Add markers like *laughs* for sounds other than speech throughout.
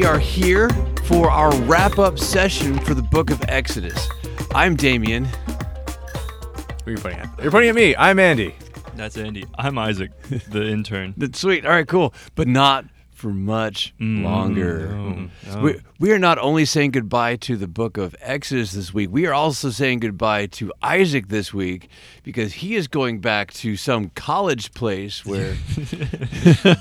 Unimposters. We are here for our wrap up session for the book of Exodus. I'm Damien. Who are you pointing at? You're pointing at me. I'm Andy. That's Andy. I'm Isaac, *laughs* the intern. That's sweet. All right, cool. But not for much mm, longer. no, mm. mm-hmm. no. We, we are not only saying goodbye to the book of Exodus this week, we are also saying goodbye to Isaac this week because he is going back to some college place where *laughs*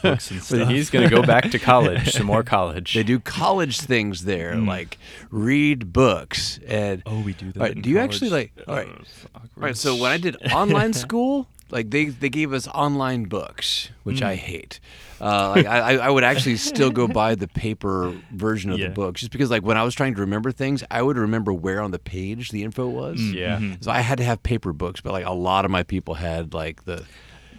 Books and stuff. He's going to go back to college, some more college. they do *laughs* college things there, mm. like read books. And Oh, we do that. Right, do you actually like? All right, oh, all right. So when I did *laughs* online school, like they they gave us online books, which I hate. Uh, like I, I I would actually still go buy the paper version of Yeah. the book, just because like when I was trying to remember things, I would remember where on the page the info was. yeah. So I had to have paper books, but like a lot of my people had like the.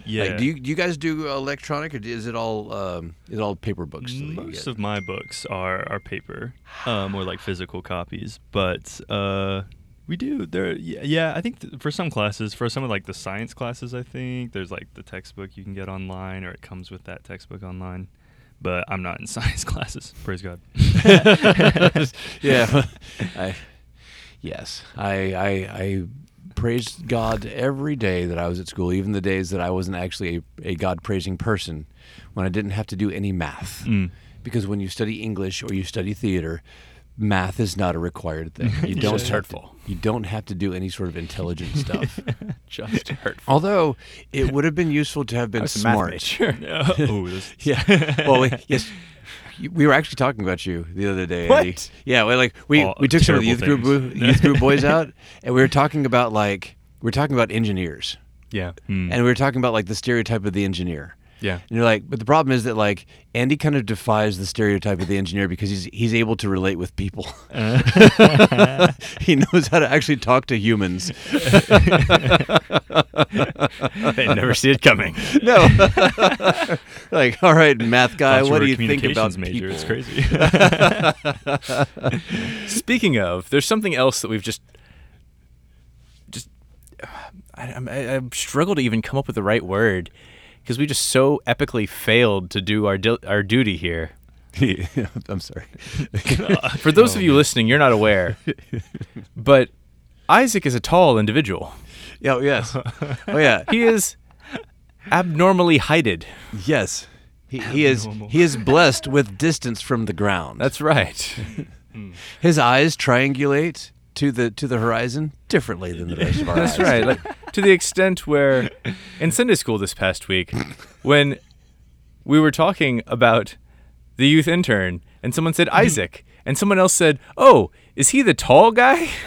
yeah, Like, do you do you guys do electronic or is it all um, is it all paper books? most of my books are are paper, um, or like physical copies. But uh, we do there. Yeah, yeah I think th- for some classes, for some of like the science classes, I think there's like the textbook you can get online, or it comes with that textbook online. But I'm not in *laughs* science classes. Praise God. *laughs* yeah. *laughs* I, yes, I, I I praised God every day that I was at school, even the days that I wasn't actually a, a God praising person, when I didn't have to do any math. Mm. Because when you study English or you study theater, math is not a required thing. You *laughs* don't Just have to- hurtful. you don't have to do any sort of intelligent *laughs* stuff. *laughs* Just hurtful. Although it would have been useful to have been I was a math smart. major. oh, Yeah. Well, we, yes. We were actually talking about you the other day. What? Yeah. Well, like we, All we took some of the youth terrible group youth group boys out, and we were talking about like we were talking about engineers, Yeah. Mm. and we were talking about like the stereotype of the engineer. Yeah. And you're like, but the problem is that like Andy kind of defies the stereotype of the engineer because he's he's able to relate with people. *laughs* he knows how to actually talk to humans. they never see it coming. No. *laughs* like, all right, math guy, Thought you what were do you think about major? people? It's crazy. *laughs* Speaking of, there's something else that we've just, just, *sighs* I, I'm- I, I struggle to even come up with the right word because we just so epically failed to do our dil- our duty here. *laughs* I'm sorry. *laughs* For those of you listening, you're not aware, but Isaac is a tall individual. Yeah, oh, yes. Oh yeah. *laughs* He is abnormally heighted. Yes. He, he is he is blessed with distance from the ground. That's right. His eyes triangulate to the to the horizon differently than the rest of our That's eyes. right. Like to the extent where in Sunday school this past week, when we were talking about the youth intern, and someone said Isaac, and someone else said, "Oh, is he the tall guy?" *laughs* *laughs*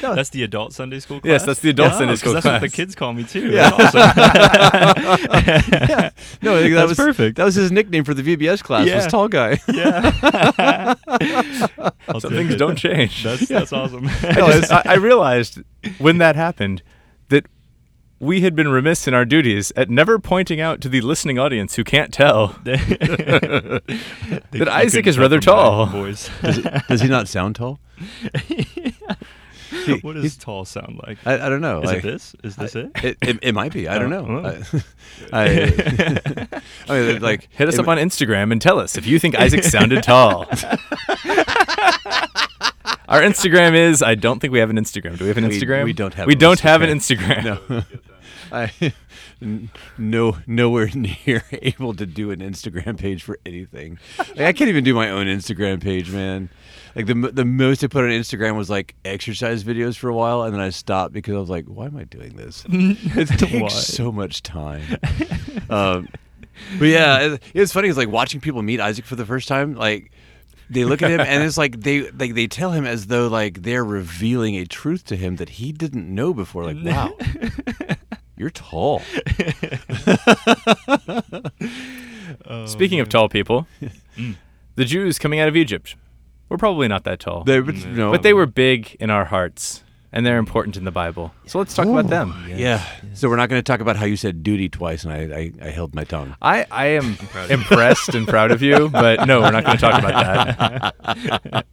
That's the adult Sunday school class. Yes, that's the adult Yeah, Sunday 'cause school That's what the kids call me too. Yeah. That's awesome. *laughs* No, I think that That's was perfect. That was his nickname for the VBS class. Was tall guy. yeah. I'll Some things it. don't change. That's that's awesome. I, just, I, I realized when that happened that we had been remiss in our duties at never pointing out to the listening audience who can't tell *laughs* *laughs* that that Isaac is rather tall. Boys. *laughs* Does he not sound tall? what does tall sound like? I, I don't know. Is like, it this? Is this it? It, it, it might be. I don't Oh, know. oh. oh. I, I, I mean, like Hit us it up on Instagram and tell us if you think Isaac sounded tall. Our Instagram is I don't think we have an Instagram. Do we have an Instagram? we don't have We an don't have an Instagram. Instagram. No. *laughs* I n- no nowhere *laughs* near able to do an Instagram page for anything. Like, I can't even do my own Instagram page, man. Like the the most I put on Instagram was like exercise videos for a while, and then I stopped because I was like, "Why am I doing this? *laughs* It takes so much time." um, but yeah, it, it's funny. It's like watching people meet Isaac for the first time. Like they look at him, and it's like they like they tell him as though like they're revealing a truth to him that he didn't know before. Like, wow, you're tall. *laughs* Speaking of tall people, the Jews coming out of Egypt were probably not that tall. They, but, no, but they were big in our hearts and they're important in the Bible. So let's talk about them. Yeah. So we're not going to talk about how you said duty twice, and I, I, I held my tongue. I, I am *laughs* proud impressed and proud of you, but no, we're not going to talk about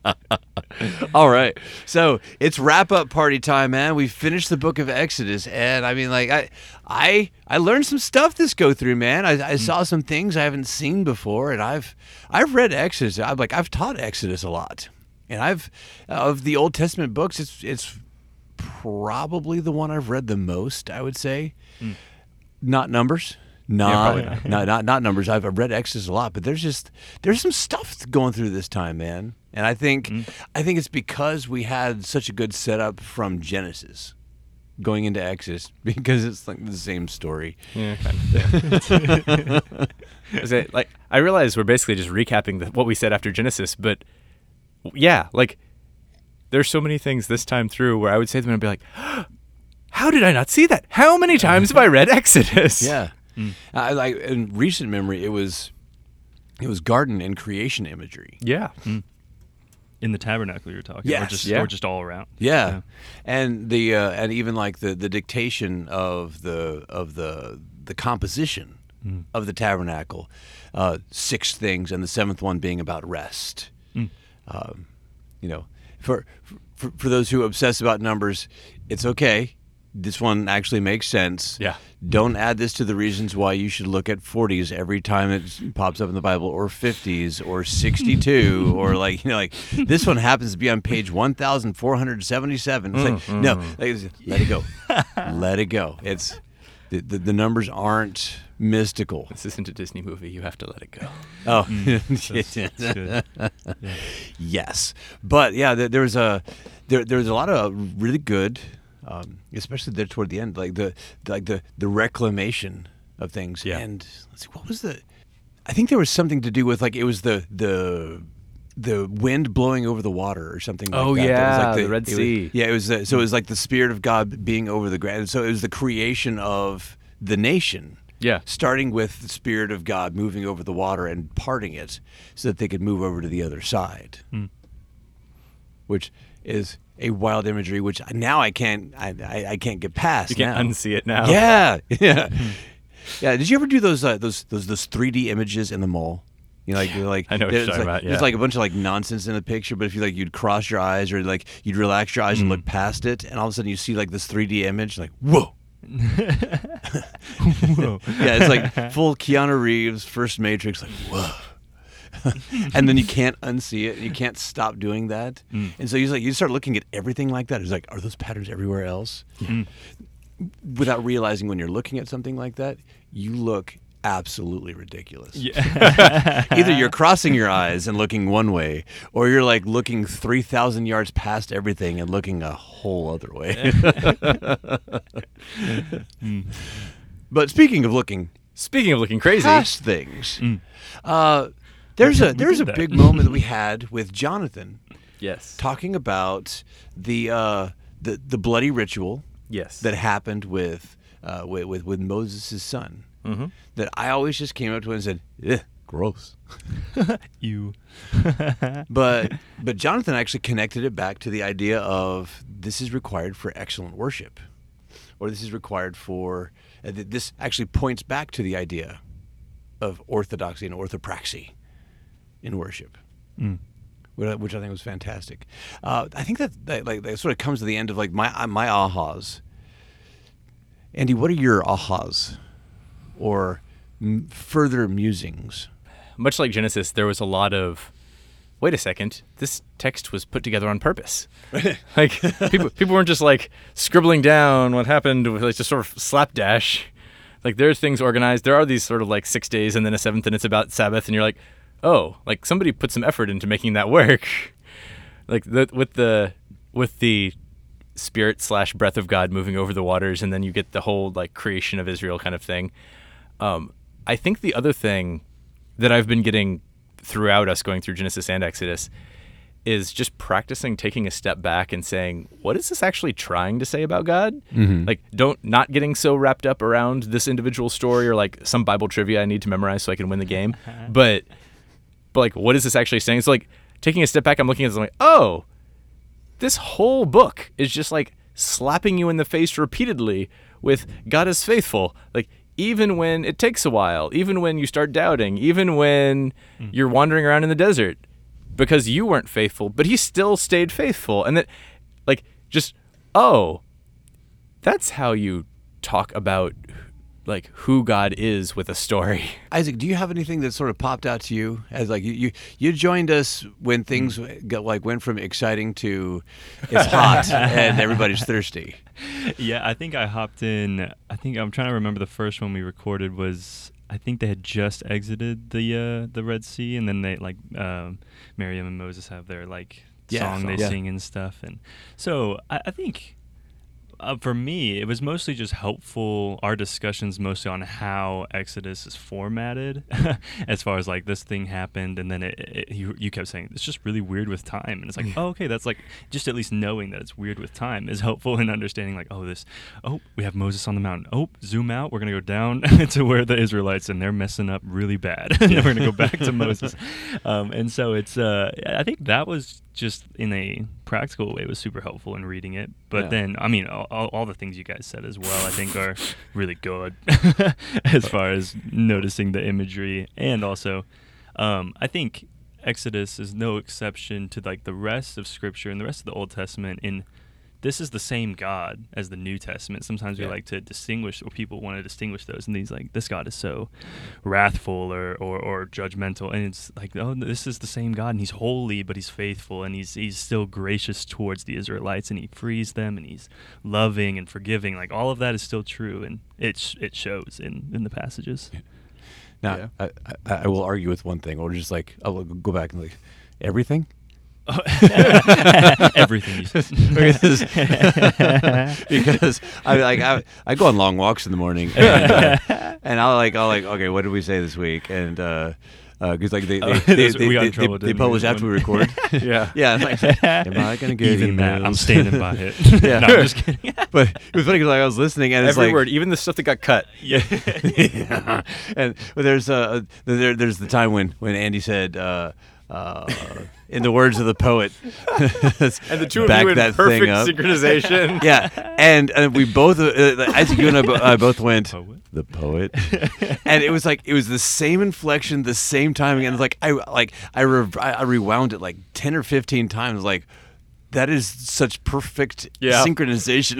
that. *laughs* *laughs* All right. So it's wrap up party time, man. We finished the book of Exodus, and I mean, like, I, I, I learned some stuff this go through, man. I, I saw some things I haven't seen before, and I've, I've read Exodus. I've like, I've taught Exodus a lot, and I've, of the Old Testament books, it's, it's probably the one I've read the most. I would say, hmm. not numbers. Not, probably not. not not not numbers. I've I've read Exodus a lot, but there's just there's some stuff going through this time, man. And I think mm-hmm. I think it's because we had such a good setup from Genesis going into Exodus *laughs* because it's like the same story. Yeah, kind of. Is it like I realize we're basically just recapping the, what we said after Genesis, but yeah, like there's so many things this time through where I would say to them and I'd be like, *gasps* "How did I not see that? How many times have I read Exodus?" Yeah, mm. I like in recent memory it was it was garden and creation imagery. yeah. Mm. In the tabernacle you're talking, or Yes, just yeah. or just all around. Yeah, and the uh, and even like the the dictation of the of the the composition of the tabernacle, uh, six things, and the seventh one being about rest. Um, you know, for, for for those who obsess about numbers, it's okay. This one actually makes sense. Yeah. Don't add this to the reasons why you should look at 40s every time it pops up in the Bible, or 50s, or 62, *laughs* or like you know, like this one happens to be on page 1,477. It's like no, mm-hmm. like, let it go, *laughs* let it go. It's the, the, the numbers aren't mystical. This isn't a Disney movie. You have to let it go. Oh, *laughs* mm, That's good. yes, but yeah, there, there was a there there was a lot of really good, um, especially there toward the end, like the, the like the the reclamation of things. Yeah. And let's see, what was the? I think there was something to do with like it was the the the wind blowing over the water or something like Oh, that. That was yeah, like the Red it was- Sea. yeah, it was the, so it was like the spirit of God being over the ground. So it was the creation of the nation Yeah. starting with the spirit of God moving over the water and parting it so that they could move over to the other side. Which is a wild imagery which now I can't I, I, I can't get past. You can't now. unsee it now. Yeah. *laughs* Yeah. *laughs* yeah, did you ever do those uh, those those those 3D images in the mall? You know, like, you're like I know what you're there's talking like, about, There's yeah. like a bunch of like nonsense in the picture, but if you like, you'd cross your eyes or like you'd relax your eyes and Mm. look past it, and all of a sudden you see like this 3D image, like whoa, *laughs* Whoa. yeah, it's like full Keanu Reeves, first Matrix, like whoa. *laughs* and then you can't unsee it. You can't stop doing that. Mm. And so you like you start looking at everything like that. It's like, are those patterns everywhere else? Mm. Without realizing when you're looking at something like that, you look absolutely ridiculous. Yeah. *laughs* Either you're crossing your eyes and looking one way, or you're like looking three thousand yards past everything and looking a whole other way. *laughs* Mm. But speaking of looking Speaking of looking crazy, past things, uh, there's a there's a that. big *laughs* moment that we had with Jonathan yes, talking about the uh, the the bloody ritual yes, that happened with uh, with with, with Moses' son. Mhm. That I always just came up to him and said, "Ugh, gross." *laughs* you. *laughs* But but Jonathan actually connected it back to the idea of this is required for excellent worship, or this is required for uh, th- this actually points back to the idea of orthodoxy and orthopraxy in worship. Mm. Which I- think was fantastic. Uh, I think that, that like that sort of comes to the end of like my my ahas. Andy, what are your ahas, or m- further musings? much like Genesis, there was a lot of. Wait a second. This text was put together on purpose. *laughs* like people, people weren't just like scribbling down what happened with like just sort of slapdash. Like there are things organized. There are these sort of like six days and then a seventh, and it's about Sabbath, and you're like, oh, like somebody put some effort into making that work. *laughs* like the, with the with the spirit slash breath of God moving over the waters, and then you get the whole like creation of Israel kind of thing. Um, I think the other thing that I've been getting throughout us going through Genesis and Exodus is just practicing taking a step back and saying, what is this actually trying to say about God? Like, don't not getting so wrapped up around this individual story or like some Bible trivia I need to memorize so I can win the game. *laughs* but, but like, what is this actually saying? It's like taking a step back. I'm looking at this. I'm like, oh, this whole book is just like slapping you in the face repeatedly with God is faithful. Like even when it takes a while, even when you start doubting, even when hmm. you're wandering around in the desert, because you weren't faithful, but he still stayed faithful. And that, like, just, oh, that's how you talk about like who God is with a story. *laughs* Isaac, do you have anything that sort of popped out to you as like you you, you joined us when things got, like went from exciting to it's hot *laughs* and everybody's thirsty? yeah, I think I hopped in. I think I'm trying to remember the first one we recorded was. I think they had just exited the uh, the Red Sea, and then they like um, Miriam and Moses have their like Yeah, song they yeah. sing and stuff, and so I, I think uh, for me, it was mostly just helpful. Our discussions mostly on how Exodus is formatted, *laughs* as far as like this thing happened, and then it, it, you, you kept saying it's just really weird with time, and it's like, oh, okay, that's like just at least knowing that it's weird with time is *laughs* helpful in understanding like, oh, this, oh, we have Moses on the mountain. Oh, zoom out, we're gonna go down *laughs* to where the Israelites and they're messing up really bad, and then we're gonna go back to Moses, um, and so it's, uh, I think that was just in a practical way was super helpful in reading it. But Yeah. then, I mean, all, all, all the things you guys said as well, I think are *laughs* really good *laughs* as far as noticing the imagery and also, um, I think Exodus is no exception to like the rest of Scripture and the rest of the Old Testament. In this is the same God as the New Testament. Sometimes we like to distinguish, or people want to distinguish those, and these like this God is so wrathful or, or or judgmental, and it's like oh, this is the same God, and He's holy, but He's faithful, and He's He's still gracious towards the Israelites, and He frees them, and He's loving and forgiving. Like all of that is still true, and it sh- it shows in in the passages. Now, Yeah. I, I, I will argue with one thing, or just like I will go back and like everything. *laughs* Everything *laughs* because *laughs* because I like I, I go on long walks in the morning and, uh, and I'll like I'll like okay what did we say this week and uh because like they they, Oh, they, this- they, we got in they, trouble, they, publish this after we one? record Yeah. yeah I'm like am I gonna get Even that, I'm standing by it. Yeah. no, I'm just kidding. but it was funny because like, I was listening and it's Every like word, even the stuff that got cut. yeah. yeah. and but there's uh there, there's the time when when Andy said uh uh in the words of the poet *laughs* And the two of back you in that perfect thing up. synchronization. *laughs* yeah, and and we both, uh, Isaac, you and I, uh, both went Poet? the poet, *laughs* and it was like it was the same inflection, the same timing, and like I like I re- I I rewound it like ten or fifteen times, like. That is such perfect Yeah. synchronization.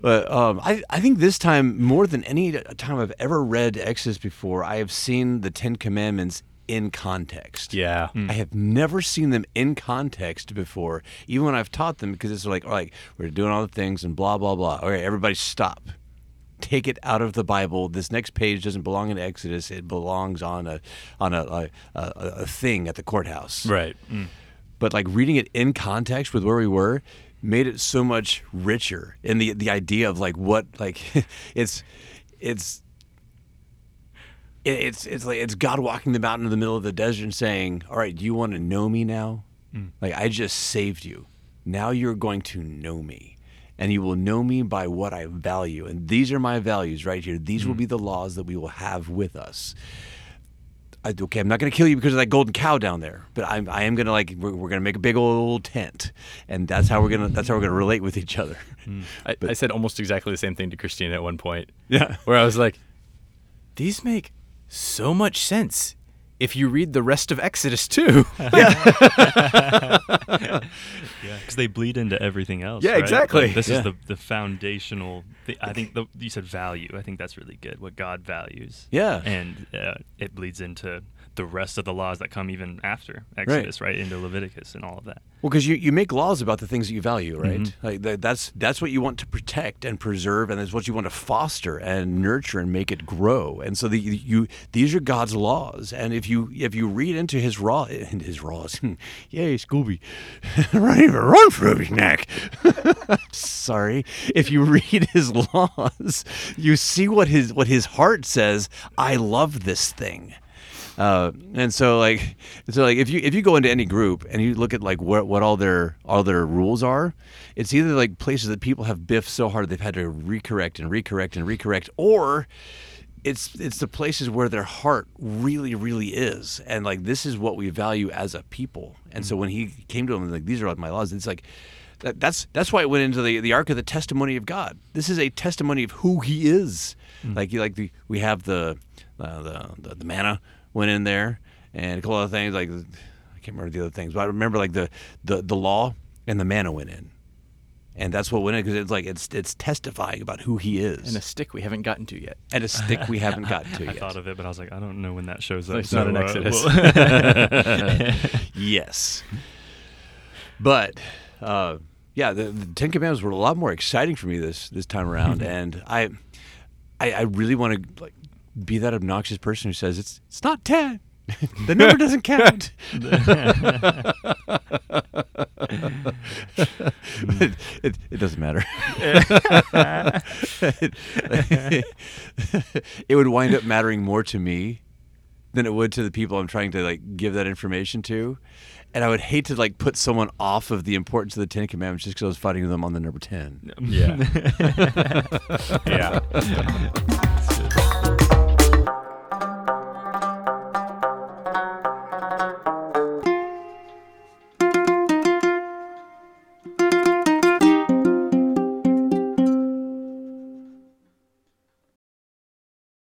But um, I, I think this time, more than any time I've ever read Exodus before, I have seen the Ten Commandments in context. Yeah. I have never seen them in context before, even when I've taught them, because it's like, all right, we're doing all the things and blah, blah, blah. All right, everybody stop. Take it out of the Bible. This next page doesn't belong in Exodus. It belongs on a on a, a, a, a thing at the courthouse Right. but like reading it in context with where we were made it so much richer in the the idea of like what like *laughs* it's it's it's it's like it's God walking the mountain in the middle of the desert and saying, "All right, do you want to know me now? Mm. Like I just saved you. Now you're going to know me." And you will know me by what I value. And these are my values right here. These will mm. be the laws that we will have with us. I, okay, I'm not going to kill you because of that golden cow down there, but I'm, I am going to like we're, we're going to make a big old tent, and that's how we're gonna that's how we're gonna relate with each other. Hmm. *laughs* I, I said almost exactly the same thing to Christine at one point. Yeah. Where I was like, these make so much sense if you read the rest of Exodus too. *laughs* Yeah, because they bleed into everything else. Yeah, right? exactly. Like, this Yeah. is the the foundational. thi- I think the, you said value. I think that's really good. What God values. Yeah. and uh, it bleeds into the rest of the laws that come even after Exodus, right, into Leviticus and all of that. Well, because you, you make laws about the things that you value, right? Mhm. Like that, that's that's what you want to protect and preserve, and that's what you want to foster and nurture and make it grow. And so the you these are God's laws, and if you if you read into His raw in *laughs* His laws, *laughs* yay Scooby, run *laughs* even run for his neck. Sorry, if you read His laws, you see what His what His heart says. I love this thing. Uh, and so like so like if you if you go into any group and you look at like what what all their all their rules are, it's either like places that people have biffed so hard they've had to recorrect and recorrect and recorrect, or it's it's the places where their heart really really is, and like this is what we value as a people. And so when he came to him like these are like my laws, it's like. That, that's that's why it went into the, the ark of the testimony of God. This is a testimony of who He is. Like you like the we have the uh, the, the the manna went in there, and a couple other things like I can't remember the other things, but I remember like the the the law and the manna went in, and that's what went in because it's like it's it's testifying about who he is, And a stick we haven't gotten to yet. and a stick we haven't gotten *laughs* to I yet. thought of it, but I was like, I don't know when that shows up. It's not an uh, Exodus. well- *laughs* *laughs* yes. But uh, yeah, the, the Ten Commandments were a lot more exciting for me this this time around, and I, I, I really want to like be that obnoxious person who says it's it's not ten. *laughs* the number doesn't count. it, *laughs* it, it doesn't matter. it, *laughs* it would wind up mattering more to me than it would to the people I'm trying to like give that information to. And I would hate to like put someone off of the importance of the Ten Commandments just because I was fighting with them on the number ten. Yeah. yeah.